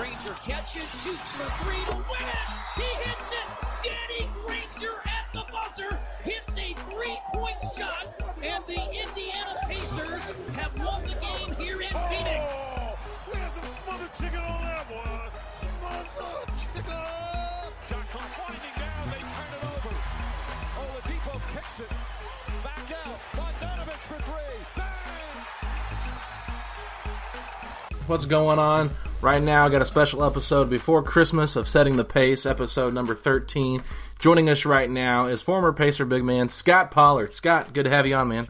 Granger catches, shoots for three to win it. He hits it. Danny Granger at the buzzer hits a three-point shot, and the Indiana Pacers have won the game here in oh, Phoenix. Oh, we had some smothered chicken on that one. Smothered chicken. Shot clock winding down. They turn it over. Oladipo kicks it. Back out. Bogdanovich for three. Bang! What's going on? Right now, I got a special episode before Christmas of Setting the Pace, episode number 13. Joining us right now is former Pacer big man Scott Pollard. Scott, good to have you on, man.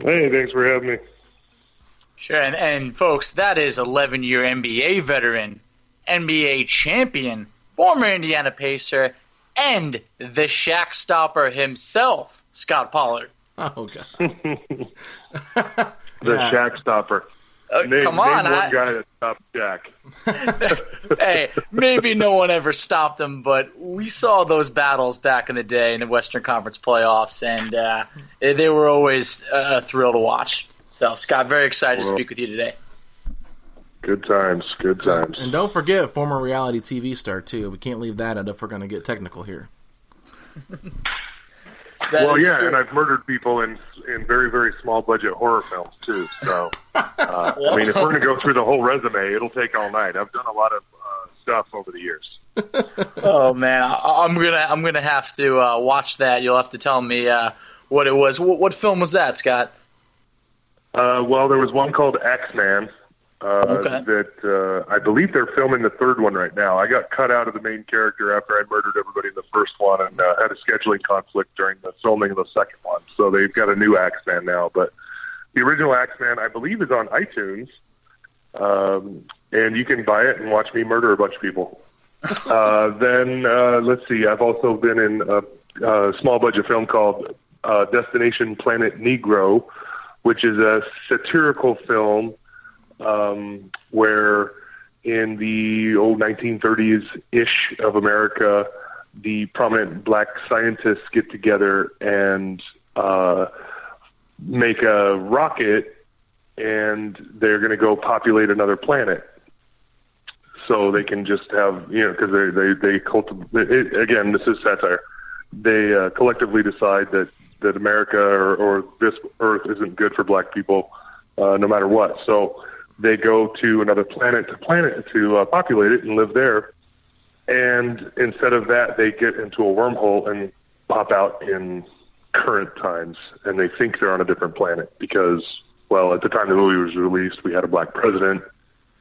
Hey, thanks for having me. Sure, and, and folks, that is 11 year NBA veteran, NBA champion, former Indiana Pacer, and the Shaq Stopper himself, Scott Pollard. Oh, God. The Yeah. Shaq Stopper. Uh, Name, come on, name one I- guy that stopped Shaq. hey, maybe no one ever stopped him, but we saw those battles back in the day in the Western Conference playoffs, and uh, they were always a thrill to watch. So, Scott, very excited to speak with you today. Good times, good times. And don't forget, former reality TV star, too. We can't leave that out if we're going to get technical here. That well, yeah, true. and I've murdered people in in very very small budget horror films too. So, uh, I mean, if we're gonna go through the whole resume, it'll take all night. I've done a lot of uh, stuff over the years. Oh man, I, I'm gonna I'm gonna have to uh, watch that. You'll have to tell me uh, what it was. What, what film was that, Scott? Uh, well, there was one called Axeman. Uh, Okay. That uh, I believe they're filming the third one right now. I got cut out of the main character after I murdered everybody in the first one, and uh, had a scheduling conflict during the filming of the second one. So they've got a new Axeman now. But the original Axeman, I believe, is on iTunes, um, and you can buy it and watch me murder a bunch of people. uh, then uh, let's see. I've also been in a, a small budget film called uh, Destination Planet Negro, which is a satirical film um, where in the old 1930s ish of America, the prominent black scientists get together and uh, make a rocket, and they're going to go populate another planet. So they can just have you know because they they they cultivate again. This is satire. They uh, collectively decide that that America or, or this Earth isn't good for black people, uh, no matter what. So they go to another planet to planet to uh, populate it and live there. and instead of that, they get into a wormhole and pop out in current times, and they think they're on a different planet because, well, at the time the movie was released, we had a black president,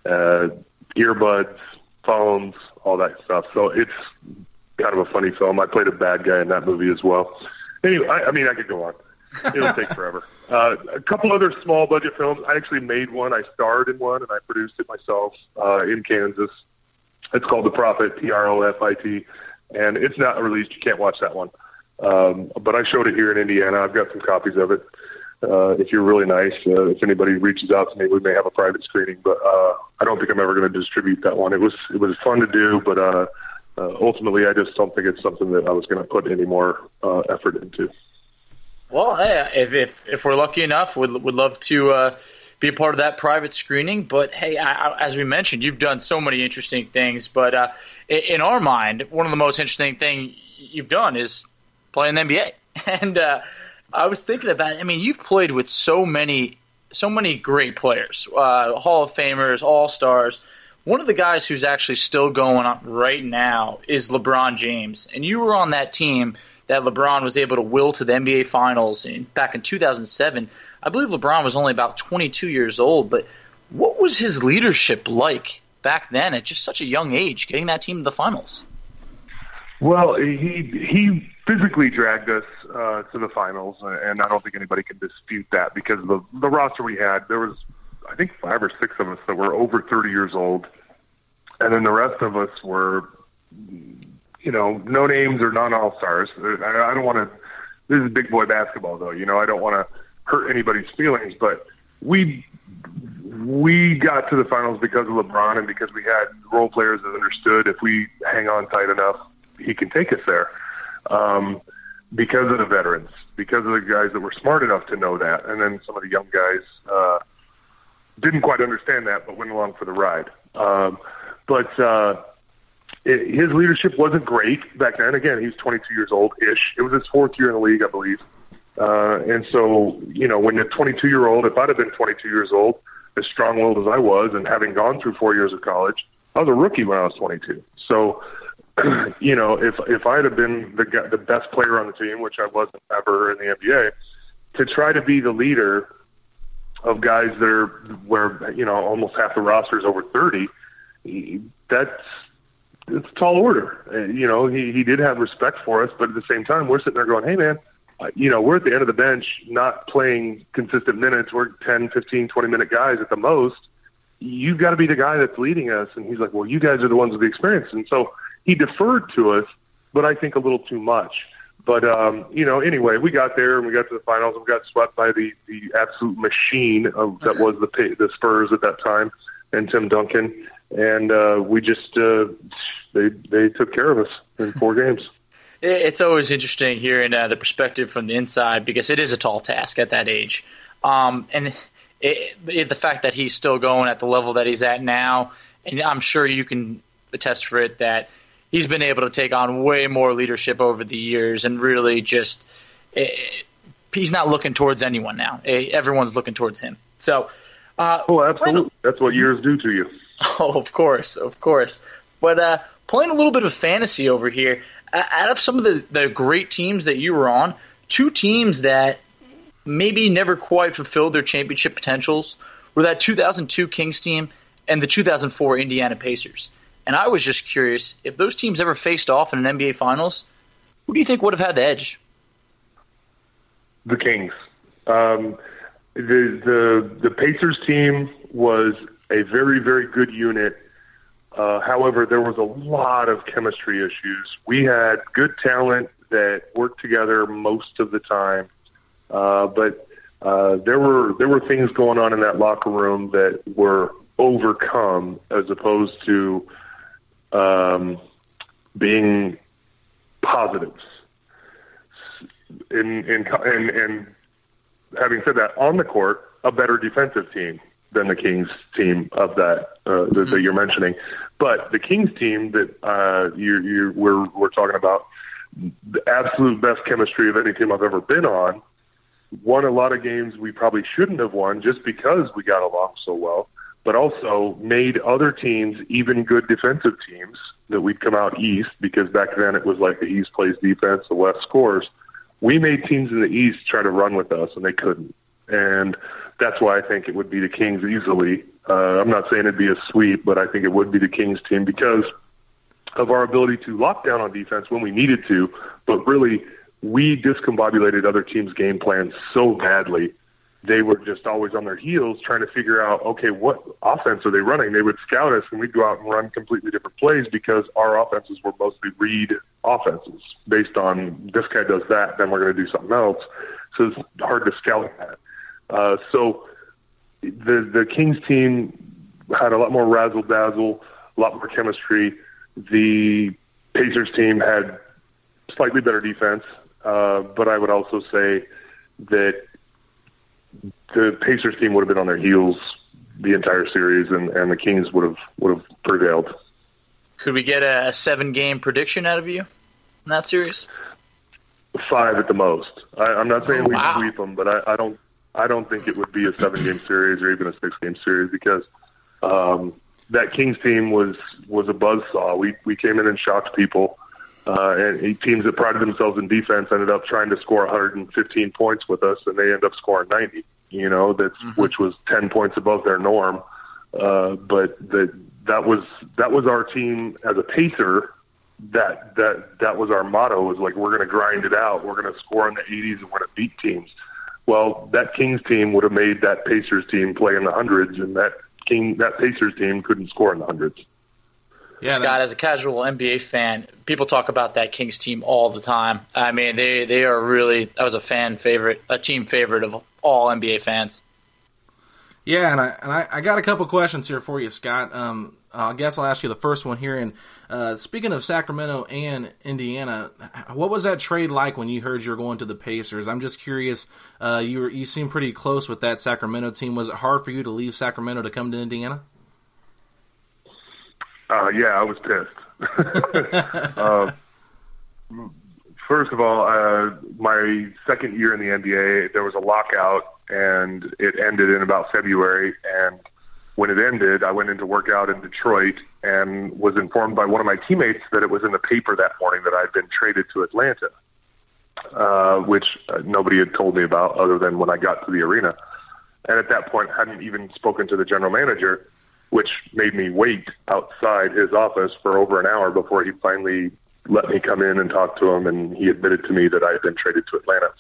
uh, earbuds, phones, all that stuff. So it's kind of a funny film. I played a bad guy in that movie as well. Anyway, I, I mean, I could go on. It'll take forever. Uh, a couple other small budget films. I actually made one. I starred in one, and I produced it myself uh, in Kansas. It's called The Profit, P R O F I T, and it's not released. You can't watch that one. Um, but I showed it here in Indiana. I've got some copies of it. Uh, if you're really nice, uh, if anybody reaches out to me, we may have a private screening. But uh, I don't think I'm ever going to distribute that one. It was it was fun to do, but uh, uh, ultimately, I just don't think it's something that I was going to put any more uh, effort into. Well, hey, if if if we're lucky enough, would would love to uh, be a part of that private screening. But hey, I, I, as we mentioned, you've done so many interesting things. But uh, in, in our mind, one of the most interesting thing you've done is playing the NBA. And uh, I was thinking about. It. I mean, you've played with so many so many great players, uh, Hall of Famers, All Stars. One of the guys who's actually still going on right now is LeBron James, and you were on that team that LeBron was able to will to the NBA Finals in, back in 2007. I believe LeBron was only about 22 years old, but what was his leadership like back then at just such a young age, getting that team to the finals? Well, he he physically dragged us uh, to the finals, and I don't think anybody can dispute that because the the roster we had, there was I think five or six of us that were over 30 years old, and then the rest of us were you know, no names or non all stars. I, don't want to. This is big boy basketball, though. You know, I don't want to hurt anybody's feelings, but we we got to the finals because of LeBron and because we had role players that understood if we hang on tight enough, he can take us there. Um, because of the veterans, because of the guys that were smart enough to know that, and then some of the young guys uh, didn't quite understand that, but went along for the ride. Um, but uh, it, his leadership wasn't great back then. Again, he was 22 years old ish. It was his fourth year in the league, I believe. Uh, and so, you know, when you're 22 year old, if I'd have been 22 years old, as strong willed as I was, and having gone through four years of college, I was a rookie when I was 22. So, you know, if if I'd have been the the best player on the team, which I wasn't ever in the NBA, to try to be the leader of guys that are where you know almost half the roster is over 30, that's it's a tall order. Uh, you know, he he did have respect for us, but at the same time, we're sitting there going, "Hey, man." Uh, you know, we're at the end of the bench, not playing consistent minutes. We're 10, 15, 20 minute guys at the most. You've got to be the guy that's leading us. And he's like, well, you guys are the ones with the experience. And so he deferred to us, but I think a little too much. But um, you know, anyway, we got there and we got to the finals and we got swept by the the absolute machine of that was the the Spurs at that time and Tim Duncan and uh, we just uh, they they took care of us in four games. It's always interesting hearing uh, the perspective from the inside because it is a tall task at that age, um, and it, it, the fact that he's still going at the level that he's at now, and I'm sure you can attest for it that he's been able to take on way more leadership over the years and really just it, eh, he's not looking towards anyone now. Eh, everyone's looking towards him. So, uh, oh, absolutely, that's what years do to you. Oh, of course, of course. But uh, playing a little bit of fantasy over here, out of some of the, the great teams that you were on, two teams that maybe never quite fulfilled their championship potentials were that 2002 Kings team and the 2004 Indiana Pacers. And I was just curious if those teams ever faced off in an NBA Finals, who do you think would have had the edge? The Kings. Um, the the the Pacers team was a very, very good unit. Uh, however, there was a lot of chemistry issues. We had good talent that worked together most of the time, uh, but uh, there were there were things going on in that locker room that were overcome as opposed to um, being positives. In in and and having said that, on the court, a better defensive team than the Kings team of that uh, that, that you're mentioning. But the Kings team that uh, you you we're we're talking about the absolute best chemistry of any team I've ever been on. Won a lot of games we probably shouldn't have won just because we got along so well, but also made other teams, even good defensive teams, that we'd come out east because back then it was like the East plays defense, the West scores. We made teams in the East try to run with us, and they couldn't. And that's why I think it would be the Kings easily. Uh, I'm not saying it'd be a sweep, but I think it would be the Kings team because of our ability to lock down on defense when we needed to, but really we discombobulated other teams' game plans so badly. They were just always on their heels trying to figure out, okay, what offense are they running? They would scout us and we'd go out and run completely different plays because our offenses were mostly read offenses based on this guy does that, then we're going to do something else. So it's hard to scout that. Uh, so the the Kings team had a lot more razzle dazzle, a lot more chemistry. The Pacers team had slightly better defense, uh, but I would also say that the Pacers team would have been on their heels the entire series, and, and the Kings would have would have prevailed. Could we get a, a seven game prediction out of you in that series? Five at the most. I, I'm not saying Oh, we wow. sweep them, but I, I don't I don't think it would be a seven game series or even a six game series because um, that Kings team was was a buzzsaw. We we came in and shocked people. Uh, and teams that prided themselves in defense ended up trying to score 115 points with us, and they end up scoring 90. You know, that's which was 10 points above their norm. Uh, but that that was that was our team as a pacer. That that that was our motto. Was like we're going to grind it out. We're going to score in the 80s and we're going to beat teams. Well, that Kings team would have made that Pacers team play in the hundreds, and that King that Pacers team couldn't score in the hundreds. Yeah, Scott, as a casual NBA fan, people talk about that Kings team all the time. I mean, they they are really that was a fan favorite, a team favorite of all NBA fans. Yeah, and I and I, I got a couple questions here for you, Scott. Um, I guess I'll ask you the first one here. And uh, speaking of Sacramento and Indiana, what was that trade like when you heard you were going to the Pacers? I'm just curious. Uh, you were, you seem pretty close with that Sacramento team. Was it hard for you to leave Sacramento to come to Indiana? Uh, yeah, I was pissed. uh, first of all, uh, my second year in the NBA, there was a lockout, and it ended in about February. And when it ended, I went into work out in Detroit and was informed by one of my teammates that it was in the paper that morning that I'd been traded to Atlanta, uh, which uh, nobody had told me about other than when I got to the arena. And at that point, hadn't even spoken to the general manager which made me wait outside his office for over an hour before he finally let me come in and talk to him. And he admitted to me that I had been traded to Atlanta.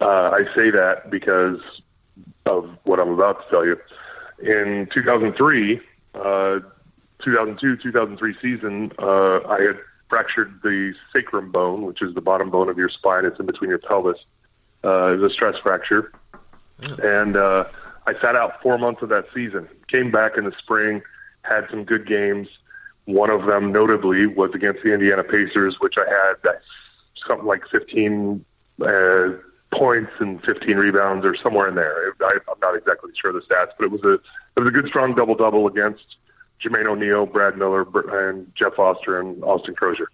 Uh, I say that because of what I'm about to tell you. In 2003, uh, 2002, 2003 season, uh, I had fractured the sacrum bone, which is the bottom bone of your spine. It's in between your pelvis. Uh, it was a stress fracture. And, uh, I sat out four months of that season. Came back in the spring, had some good games. One of them, notably, was against the Indiana Pacers, which I had that something like 15 uh, points and 15 rebounds, or somewhere in there. I, I'm not exactly sure the stats, but it was a it was a good, strong double double against Jermaine O'Neal, Brad Miller, and Jeff Foster, and Austin Croshere.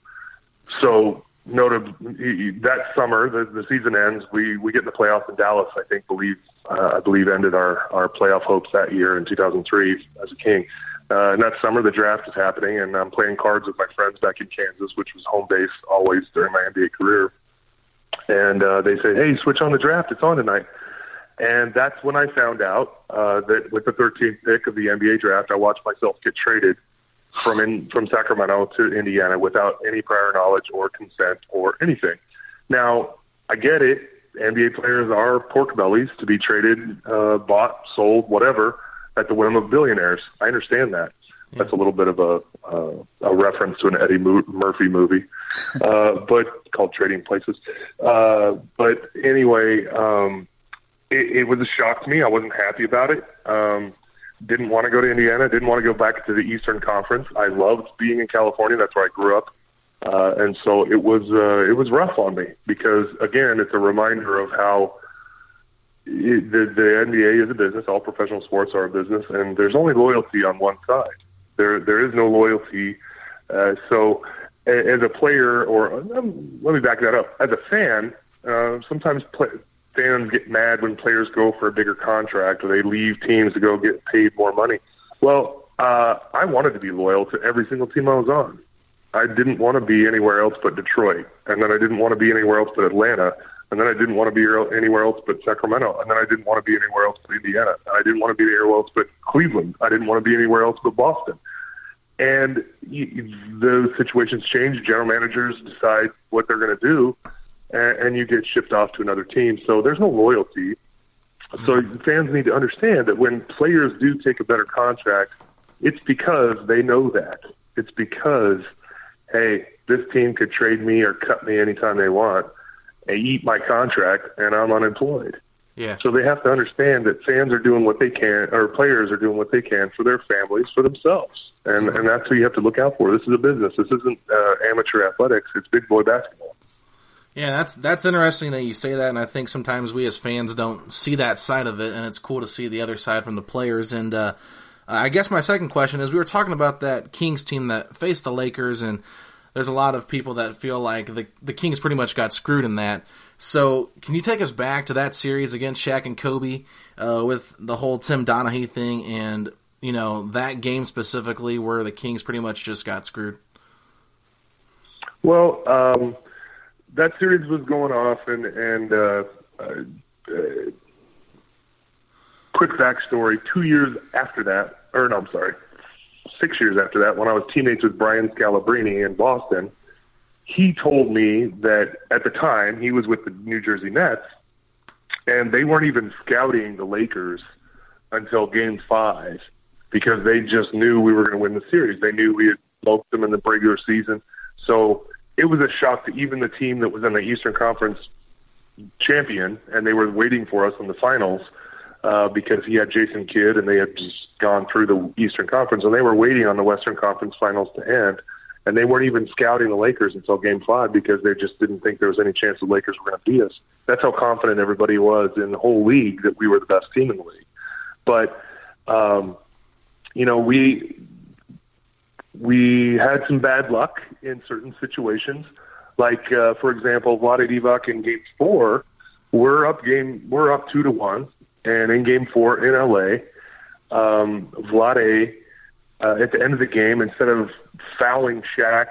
So noted that summer, the, the season ends. We we get in the playoffs in Dallas. I think believe uh, I believe ended our our playoff hopes that year in 2003 as a King. Uh, and that summer, the draft is happening, and I'm playing cards with my friends back in Kansas, which was home base always during my NBA career. And uh, they say, "Hey, switch on the draft. It's on tonight." And that's when I found out uh, that with the 13th pick of the NBA draft, I watched myself get traded from in, from Sacramento to Indiana without any prior knowledge or consent or anything. Now, I get it. NBA players are pork bellies to be traded, uh, bought, sold, whatever, at the whim of billionaires. I understand that. That's a little bit of a uh, a reference to an Eddie Murphy movie, uh, but called Trading Places. Uh, but anyway, um, it, it was a shock to me. I wasn't happy about it. Um, didn't want to go to Indiana. Didn't want to go back to the Eastern Conference. I loved being in California. That's where I grew up. Uh, and so it was uh, it was rough on me because again, it's a reminder of how it, the the NBA is a business. All professional sports are a business, and there's only loyalty on one side. There there is no loyalty. Uh, so as a player, or um, let me back that up. As a fan, uh, sometimes play, fans get mad when players go for a bigger contract or they leave teams to go get paid more money. Well, uh, I wanted to be loyal to every single team I was on. I didn't want to be anywhere else but Detroit, and then I didn't want to be anywhere else but Atlanta, and then I didn't want to be anywhere else but Sacramento, and then I didn't want to be anywhere else but Indiana. I didn't want to be anywhere else but Cleveland. I didn't want to be anywhere else but Boston. And the situations change. General managers decide what they're going to do, and, and you get shipped off to another team. So there's no loyalty. So fans need to understand that when players do take a better contract, it's because they know that. It's because, hey, this team could trade me or cut me anytime they want and eat my contract, and I'm unemployed. Yeah. So they have to understand that fans are doing what they can, or players are doing what they can for their families, for themselves, and and that's what you have to look out for. This is a business. This isn't uh, amateur athletics. It's big boy basketball. Yeah, that's that's interesting that you say that, and I think sometimes we as fans don't see that side of it, and it's cool to see the other side from the players. And uh, I guess my second question is, we were talking about that Kings team that faced the Lakers, and there's a lot of people that feel like the the Kings pretty much got screwed in that. So, can you take us back to that series against Shaq and Kobe uh, with the whole Tim Donaghy thing, and you know that game specifically where the Kings pretty much just got screwed? Well, um, that series was going off, and and uh, uh, uh, quick backstory: two years after that, or no, I'm sorry, six years after that, when I was teammates with Brian Scalabrine in Boston, he told me that at the time he was with the New Jersey Nets, and they weren't even scouting the Lakers until Game Five because they just knew we were going to win the series. They knew we had smoked them in the regular season, so it was a shock to even the team that was in the Eastern Conference champion, and they were waiting for us in the finals uh, because he had Jason Kidd, and they had just gone through the Eastern Conference, and they were waiting on the Western Conference finals to end, and they weren't even scouting the Lakers until Game Five because they just didn't think there was any chance the Lakers were going to beat us. That's how confident everybody was in the whole league that we were the best team in the league. But um, you know, we we had some bad luck in certain situations. Like, uh, for example, Vlade Divac in Game Four, we're up game, we're up two to one, and in Game Four in LA, um, Vlade uh, at the end of the game, instead of fouling Shaq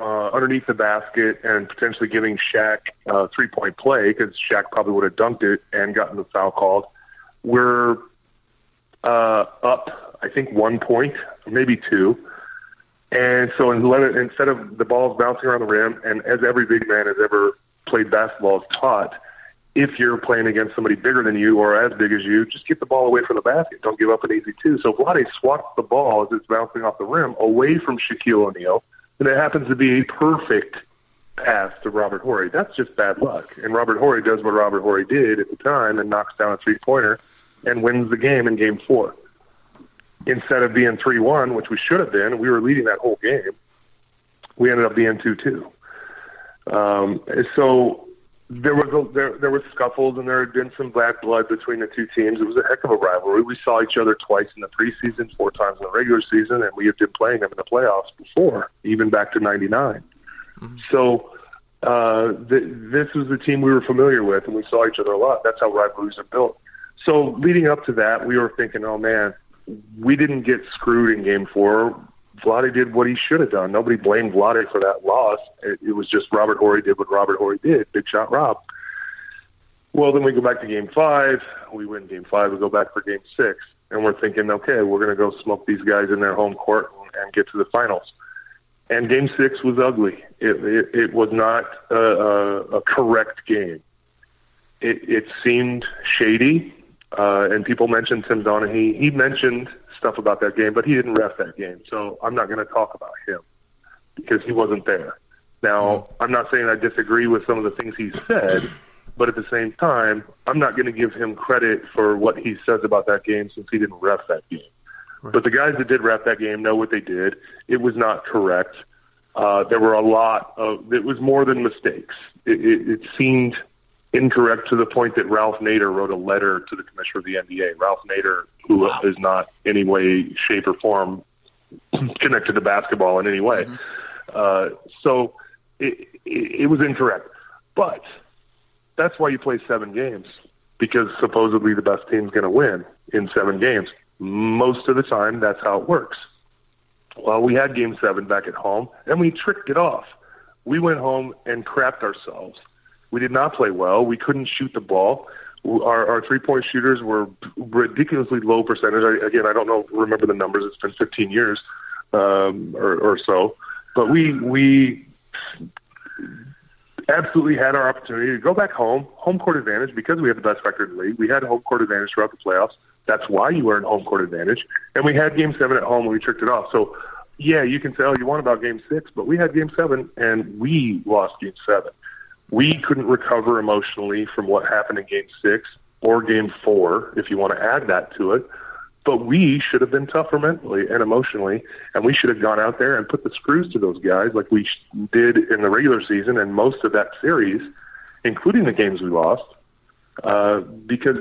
uh, underneath the basket and potentially giving Shaq uh, three point play because Shaq probably would have dunked it and gotten the foul called, we're uh, up, I think, one point, maybe two. And so instead of the balls bouncing around the rim, and as every big man has ever played basketball is taught, if you're playing against somebody bigger than you or as big as you, just get the ball away from the basket. Don't give up an easy two. So Vlade swats the ball as it's bouncing off the rim away from Shaquille O'Neal, and it happens to be a perfect pass to Robert Horry. That's just bad luck. And Robert Horry does what Robert Horry did at the time and knocks down a three-pointer and wins the game in game four. Instead of being 3-1, which we should have been, we were leading that whole game, we ended up being 2-2. Um, so there was a, there there was scuffles and there had been some bad blood between the two teams. It was a heck of a rivalry. We saw each other twice in the preseason, four times in the regular season, and we had been playing them in the playoffs before, even back to '99. Mm-hmm. So uh, th- this was the team we were familiar with, and we saw each other a lot. That's how rivalries are built. So leading up to that, we were thinking, oh man, we didn't get screwed in Game Four. Vlade did what he should have done. Nobody blamed Vlade for that loss. It, it was just Robert Horry did what Robert Horry did. Big shot Rob. Well, then we go back to game five. We win game five. We go back for game six. And we're thinking, okay, we're going to go smoke these guys in their home court and, and get to the finals. And game six was ugly. It, it, it was not a, a, a correct game. It, it seemed shady. Uh, and people mentioned Tim Donaghy. He mentioned stuff about that game, but he didn't ref that game. So I'm not going to talk about him because he wasn't there. Now, I'm not saying I disagree with some of the things he said, but at the same time, I'm not going to give him credit for what he says about that game since he didn't ref that game. Right. But the guys that did ref that game know what they did. It was not correct. Uh, there were a lot of, it was more than mistakes. It, it, it seemed incorrect to the point that Ralph Nader wrote a letter to the commissioner of the NBA. Ralph Nader, who wow. is not any way, shape, or form connected to basketball in any way. Mm-hmm. Uh, so it, it, it was incorrect. But that's why you play seven games, because supposedly the best team's going to win in seven games. Most of the time, that's how it works. Well, we had game seven back at home, and we tricked it off. We went home and crapped ourselves. We did not play well. We couldn't shoot the ball. Our, our three-point shooters were ridiculously low percentage. I, again, I don't know, remember the numbers. It's been 15 years um, or, or so, but we we absolutely had our opportunity to go back home, home court advantage because we had the best record in the league. We had home court advantage throughout the playoffs. That's why you earned home court advantage. And we had game seven at home and we tricked it off. So, yeah, you can say all you want about game six, but we had game seven and we lost game seven. We couldn't recover emotionally from what happened in game six or game four, if you want to add that to it. But we should have been tougher mentally and emotionally, and we should have gone out there and put the screws to those guys like we did in the regular season and most of that series, including the games we lost. Uh, because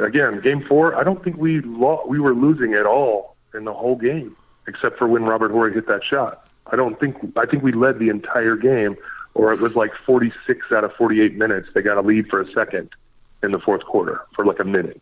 again, game four, I don't think we lo- we were losing at all in the whole game, except for when Robert Horry hit that shot. I don't think I think we led the entire game, or it was like 46 out of 48 minutes. They got a lead for a second in the fourth quarter for like a minute.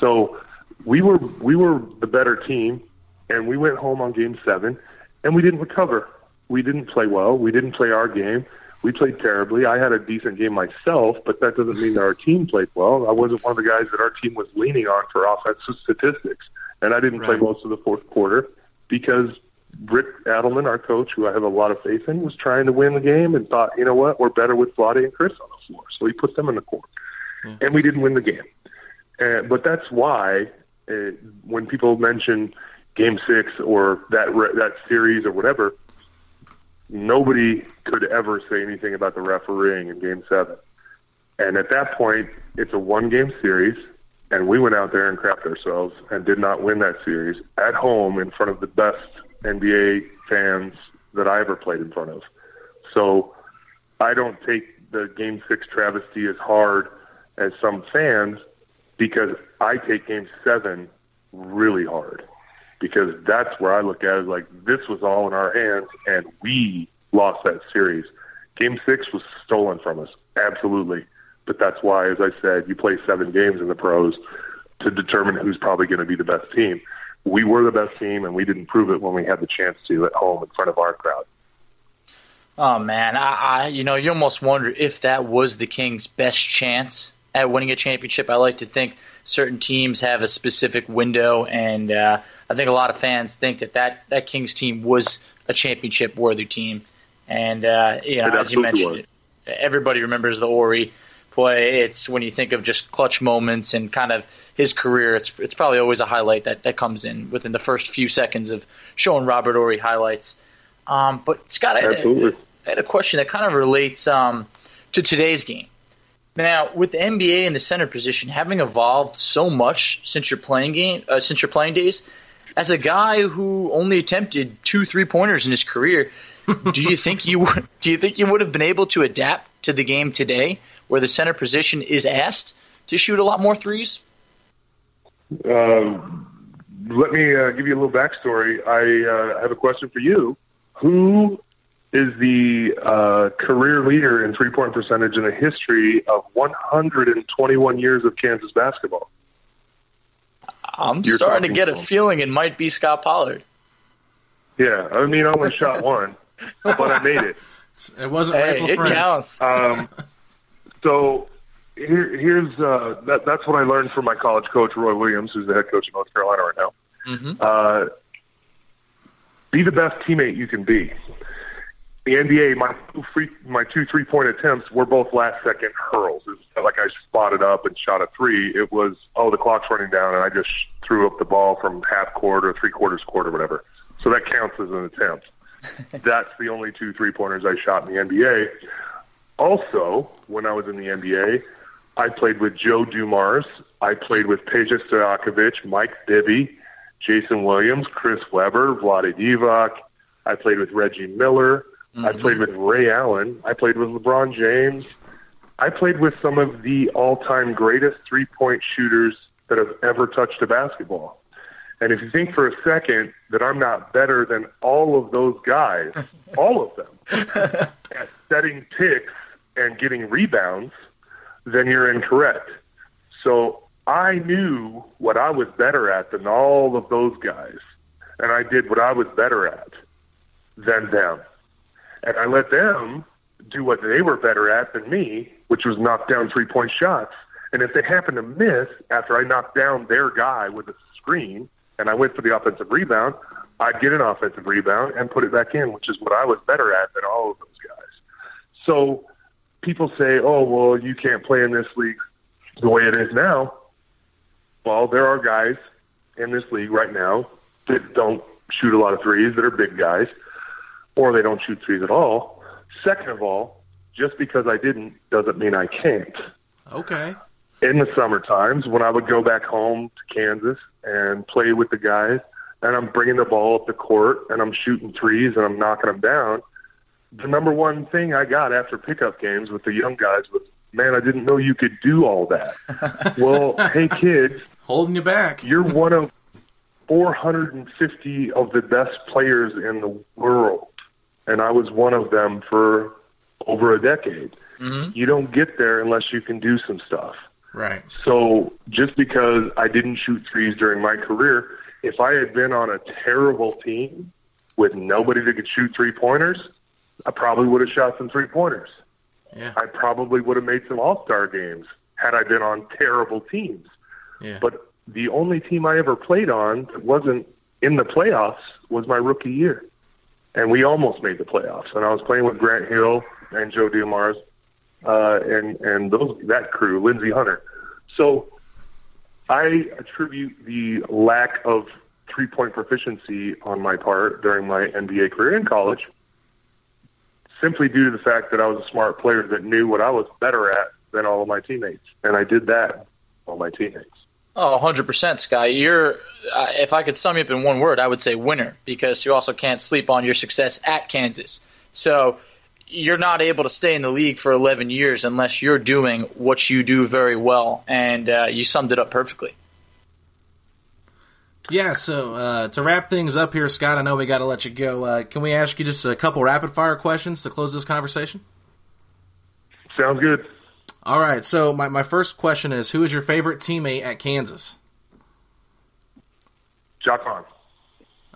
So we were we were the better team, and we went home on game seven, and we didn't recover. We didn't play well. We didn't play our game. We played terribly. I had a decent game myself, but that doesn't mean that our team played well. I wasn't one of the guys that our team was leaning on for offensive statistics, and I didn't play most of the fourth quarter because Rick Adelman, our coach, who I have a lot of faith in, was trying to win the game and thought, you know what, we're better with Vlade and Chris on the floor, so he put them in the court, and we didn't win the game. Uh, but that's why uh, when people mention Game Six or that re- that series or whatever, nobody could ever say anything about the refereeing in Game Seven. And at that point, it's a one-game series, and we went out there and crapped ourselves and did not win that series at home in front of the best NBA fans that I ever played in front of. So I don't take the Game Six travesty as hard as some fans because I take Game Seven really hard because that's where I look at it like this was all in our hands and we lost that series. Game six was stolen from us, absolutely. But that's why, as I said, you play seven games in the pros to determine who's probably going to be the best team. We were the best team, and we didn't prove it when we had the chance to at home in front of our crowd. Oh man, I, I you know you almost wonder if that was the Kings' best chance at winning a championship. I like to think certain teams have a specific window, and uh, I think a lot of fans think that that, that Kings team was a championship worthy team. And uh, you know, as you mentioned, everybody remembers the Horry play. It's when you think of just clutch moments and kind of his career. It's it's probably always a highlight that, that comes in within the first few seconds of showing Robert Horry highlights. Um, but Scott, I had, a, I had a question that kind of relates um, to today's game. Now, with the NBA in the center position having evolved so much since your playing game, uh, since your playing days, as a guy who only attempted two three pointers in his career, do you think you would, do you think you would have been able to adapt to the game today, where the center position is asked to shoot a lot more threes? Um, let me uh, give you a little backstory. I uh, have a question for you. Who is the uh, career leader in three-point percentage in the history of 121 years of Kansas basketball? I'm You're starting to get a feeling it might be Scott Pollard. Yeah, I mean, I only shot one, but I made it. It wasn't Hey, Rifle it Prince. counts. Um, so here, here's uh, that, that's what I learned from my college coach, Roy Williams, who's the head coach of North Carolina right now. Mhm. Uh, be the best teammate you can be. The NBA, my two free, my two three point attempts were both last second hurls. It's not like I spotted up and shot a three. It was oh the clock's running down and I just threw up the ball from half court or three quarters court or whatever. So that counts as an attempt. That's the only two three pointers I shot in the NBA. Also, when I was in the NBA, I played with Joe Dumars. I played with Peja Stojakovic, Mike Bibby, Jason Williams, Chris Webber, Vlade Divac. I played with Reggie Miller. I mm-hmm. played with Ray Allen. I played with LeBron James. I played with some of the all-time greatest three-point shooters that have ever touched a basketball. And if you think for a second that I'm not better than all of those guys, all of them, at setting picks and getting rebounds, then you're incorrect. So I knew what I was better at than all of those guys. and I did what I was better at than them. And I let them do what they were better at than me, which was knock down three point shots. And if they happened to miss after I knocked down their guy with a screen and I went for the offensive rebound, I'd get an offensive rebound and put it back in, which is what I was better at than all of those guys. So people say, oh, well, you can't play in this league the way it is now. Well, there are guys in this league right now that don't shoot a lot of threes that are big guys, or they don't shoot threes at all. Second of all, just because I didn't doesn't mean I can't. Okay. In the summer times, when I would go back home to Kansas and play with the guys, and I'm bringing the ball up the court and I'm shooting threes and I'm knocking them down, the number one thing I got after pickup games with the young guys was, man, I didn't know you could do all that. well, hey, kids, holding you back. You're one of 450 of the best players in the world, and I was one of them for over a decade. Mm-hmm. You don't get there unless you can do some stuff. Right. So just because I didn't shoot threes during my career, if I had been on a terrible team with nobody that could shoot three pointers, I probably would have shot some three pointers. Yeah. I probably would have made some all star games had I been on terrible teams. Yeah. But the only team I ever played on that wasn't in the playoffs was my rookie year. And we almost made the playoffs. And I was playing with Grant Hill and Joe Dumars, uh, and, and those, that crew, Lindsey Hunter. So I attribute the lack of three point proficiency on my part during my NBA career in college simply due to the fact that I was a smart player that knew what I was better at than all of my teammates. And I did that all my teammates. Oh, 100%, Sky. You're, uh, if I could sum you up in one word, I would say winner because you also can't sleep on your success at Kansas. So you're not able to stay in the league for 11 years unless you're doing what you do very well. And uh, you summed it up perfectly. Yeah, so uh, to wrap things up here, Scott, I know we got to let you go. Uh, can we ask you just a couple rapid fire questions to close this conversation? Sounds good. All right, so my, my first question is Who is your favorite teammate at Kansas? Jacque Vaughn.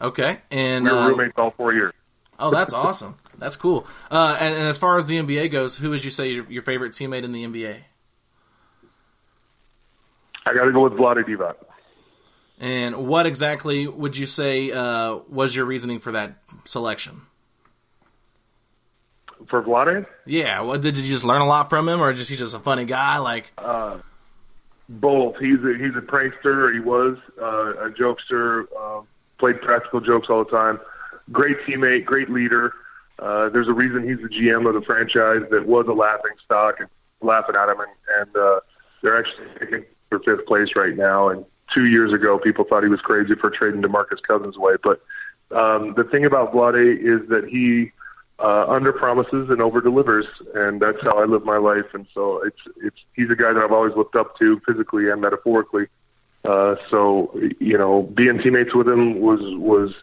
Okay, and we were uh, roommates all four years. Oh, that's awesome. That's cool. Uh, and, and, as far as the NBA goes, who would you say your, your favorite teammate in the NBA? I got to go with Vlade Divac. And what exactly would you say uh, was your reasoning for that selection? For Vlade? Yeah. What, did you just learn a lot from him, or just he's just a funny guy? Like uh, both. He's a, he's a prankster. He was uh, a jokester. Uh, played practical jokes all the time. Great teammate. Great leader. Uh, there's a reason he's the GM of the franchise that was a laughing stock and laughing at him, and, and uh, they're actually taking for fifth place right now. And two years ago, people thought he was crazy for trading DeMarcus Cousins away. But um, the thing about Vlade is that he uh, under promises and over delivers, and that's how I live my life. And so it's it's he's a guy that I've always looked up to physically and metaphorically. Uh, so you know, being teammates with him was was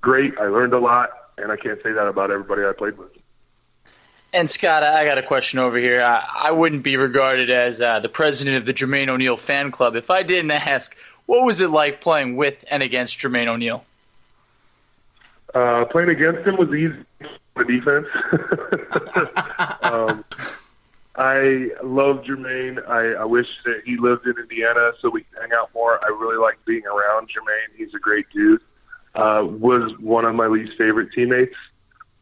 great. I learned a lot, and I can't say that about everybody I played with. And Scott, I got a question over here. I, I wouldn't be regarded as uh, the president of the Jermaine O'Neal fan club if I didn't ask what was it like playing with and against Jermaine O'Neal? Uh, playing against him was easy the defense. um, I love Jermaine. I, I wish that he lived in Indiana so we could hang out more. I really like being around Jermaine. He's a great dude. Uh, was one of my least favorite teammates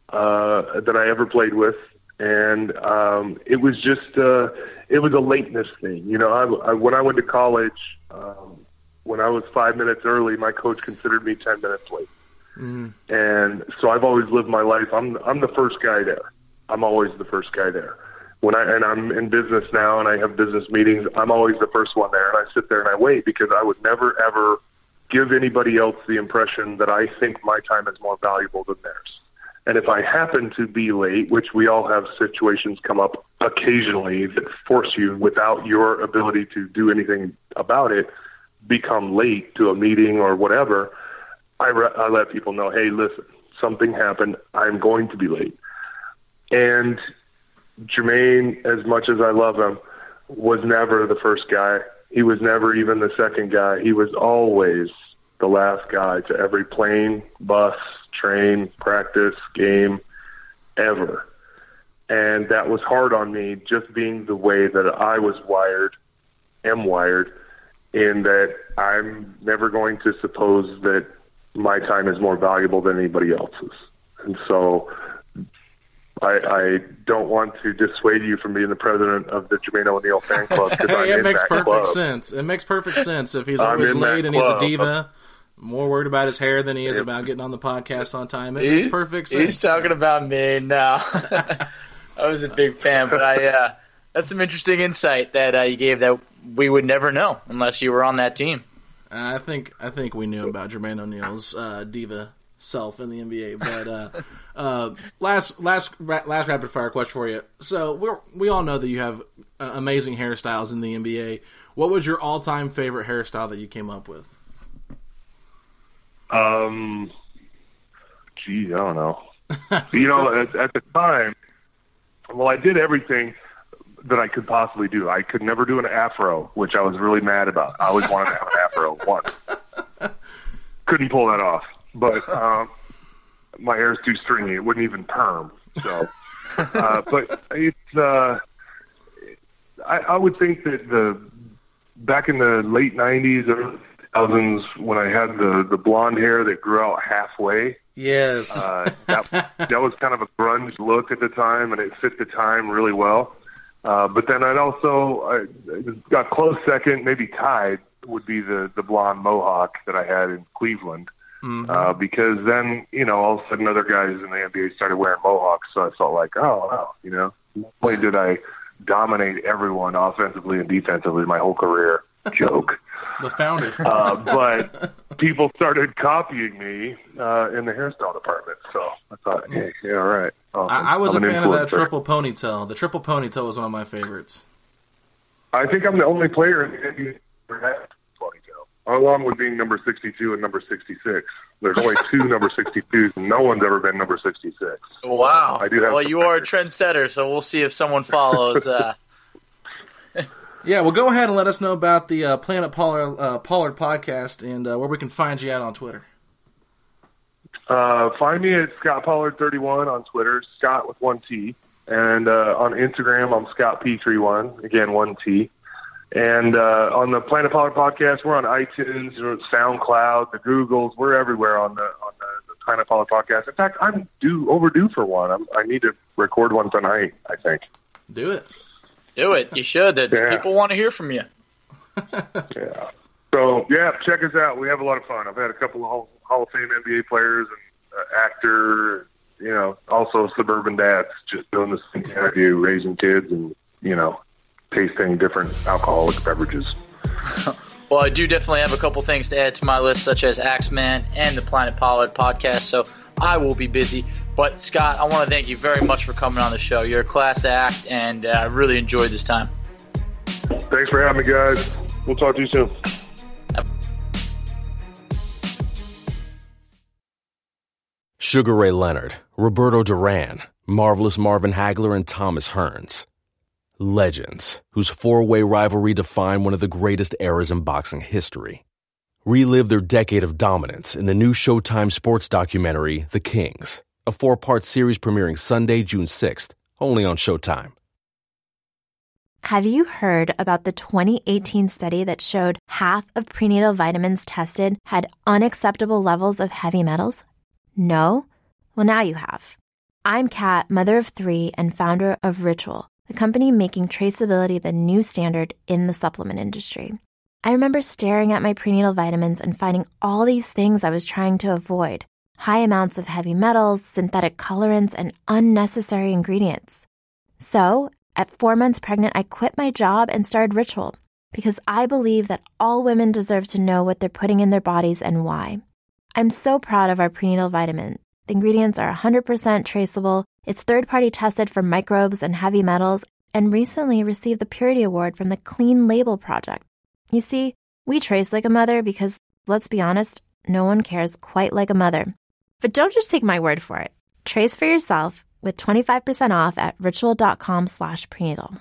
uh, that I ever played with, and um, it was just uh, it was a lateness thing. You know, I, I, when I went to college, um, when I was five minutes early, my coach considered me ten minutes late. Mm. And so I've always lived my life. I'm I'm the first guy there. I'm always the first guy there. When I and I'm in business now and I have business meetings, I'm always the first one there and I sit there and I wait because I would never ever give anybody else the impression that I think my time is more valuable than theirs. And if I happen to be late, which we all have situations come up occasionally that force you without your ability to do anything about it, become late to a meeting or whatever, I, re- I let people know, hey, listen, something happened. I'm going to be late. And Jermaine, as much as I love him, was never the first guy. He was never even the second guy. He was always the last guy to every plane, bus, train, practice, game, ever. And that was hard on me just being the way that I was wired, am wired, in that I'm never going to suppose that my time is more valuable than anybody else's. And so I, I don't want to dissuade you from being the president of the Jermaine O'Neal fan club because I'm it in makes that perfect club. sense. It makes perfect sense if he's I'm always late and he's a diva. More worried about his hair than he is about getting on the podcast on time. It makes perfect sense. He's talking about me now. I was a big fan, but I uh, that's some interesting insight that uh, you gave that we would never know unless you were on that team. I think I think we knew about Jermaine O'Neal's uh, diva self in the NBA. But uh, uh, last last ra- last rapid fire question for you. So we we all know that you have uh, amazing hairstyles in the NBA. What was your all time favorite hairstyle that you came up with? Um, gee, I don't know. you know, at, at the time, well, I did everything that I could possibly do. I could never do an afro, which I was really mad about. I always wanted to have an afro once. Couldn't pull that off, but um, my hair is too stringy. It wouldn't even perm. So, uh, but it's. Uh, I, I would think that the back in the late '90s, early 2000s, when I had the the blonde hair that grew out halfway. Yes. Uh, that, that was kind of a grunge look at the time, and it fit the time really well. Uh, but then I'd also I, got close second, maybe tied, would be the the blonde mohawk that I had in Cleveland. Uh, because then, you know, all of a sudden other guys in the NBA started wearing mohawks, so I felt like, oh, wow, you know, not did I dominate everyone offensively and defensively my whole career, joke, The founder. uh, but people started copying me uh, in the hairstyle department. So I thought, hey, yeah, all right. Awesome. I, I was I'm a an fan of that triple ponytail. The triple ponytail was one of my favorites. I think I'm the only player in the NBA who has a ponytail, along with being number 62 and number 66. There's only two number 62s, and no one's ever been number 66. Wow. I do have well, some you are a trendsetter, so we'll see if someone follows. Uh, Yeah, well, go ahead and let us know about the uh, Planet Pollard, uh, Pollard podcast and uh, where we can find you at on Twitter. Uh, find me at Scott Pollard31 on Twitter, Scott with one T, and uh, on Instagram I'm Scott P31, again one T. And uh, on the Planet Pollard podcast, we're on iTunes, SoundCloud, the Googles, we're everywhere on the on the, the Planet Pollard podcast. In fact, I'm due overdue for one. I'm, I need to record one tonight. I think. Do it. Do it. You should. Yeah. People want to hear from you. Yeah. So yeah, check us out. We have a lot of fun. I've had a couple of Hall, Hall of Fame NBA players and uh, actor, you know, also suburban dads just doing the same thing raising kids and you know, tasting different alcoholic beverages. Well, I do definitely have a couple things to add to my list, such as Axeman and the Planet Pollard podcast. So I will be busy. But Scott, I want to thank you very much for coming on the show. You're a class act, and uh, I really enjoyed this time. Thanks for having me, guys. We'll talk to you soon. Sugar Ray Leonard, Roberto Duran, Marvelous Marvin Hagler, and Thomas Hearns. Legends, whose four way rivalry defined one of the greatest eras in boxing history. Relive their decade of dominance in the new Showtime sports documentary, The Kings, a four part series premiering Sunday, June 6th, only on Showtime. Have you heard about the 2018 study that showed half of prenatal vitamins tested had unacceptable levels of heavy metals? No? Well, now you have. I'm Kat, mother of three and founder of Ritual, the company making traceability the new standard in the supplement industry. I remember staring at my prenatal vitamins and finding all these things I was trying to avoid high amounts of heavy metals, synthetic colorants, and unnecessary ingredients. So, at four months pregnant, I quit my job and started Ritual because I believe that all women deserve to know what they're putting in their bodies and why. I'm so proud of our prenatal vitamin. The ingredients are 100% traceable, it's third party tested for microbes and heavy metals, and recently received the Purity Award from the Clean Label Project. You see, we trace like a mother because, let's be honest, no one cares quite like a mother. But don't just take my word for it. Trace for yourself with 25% off at ritual.com slash prenatal.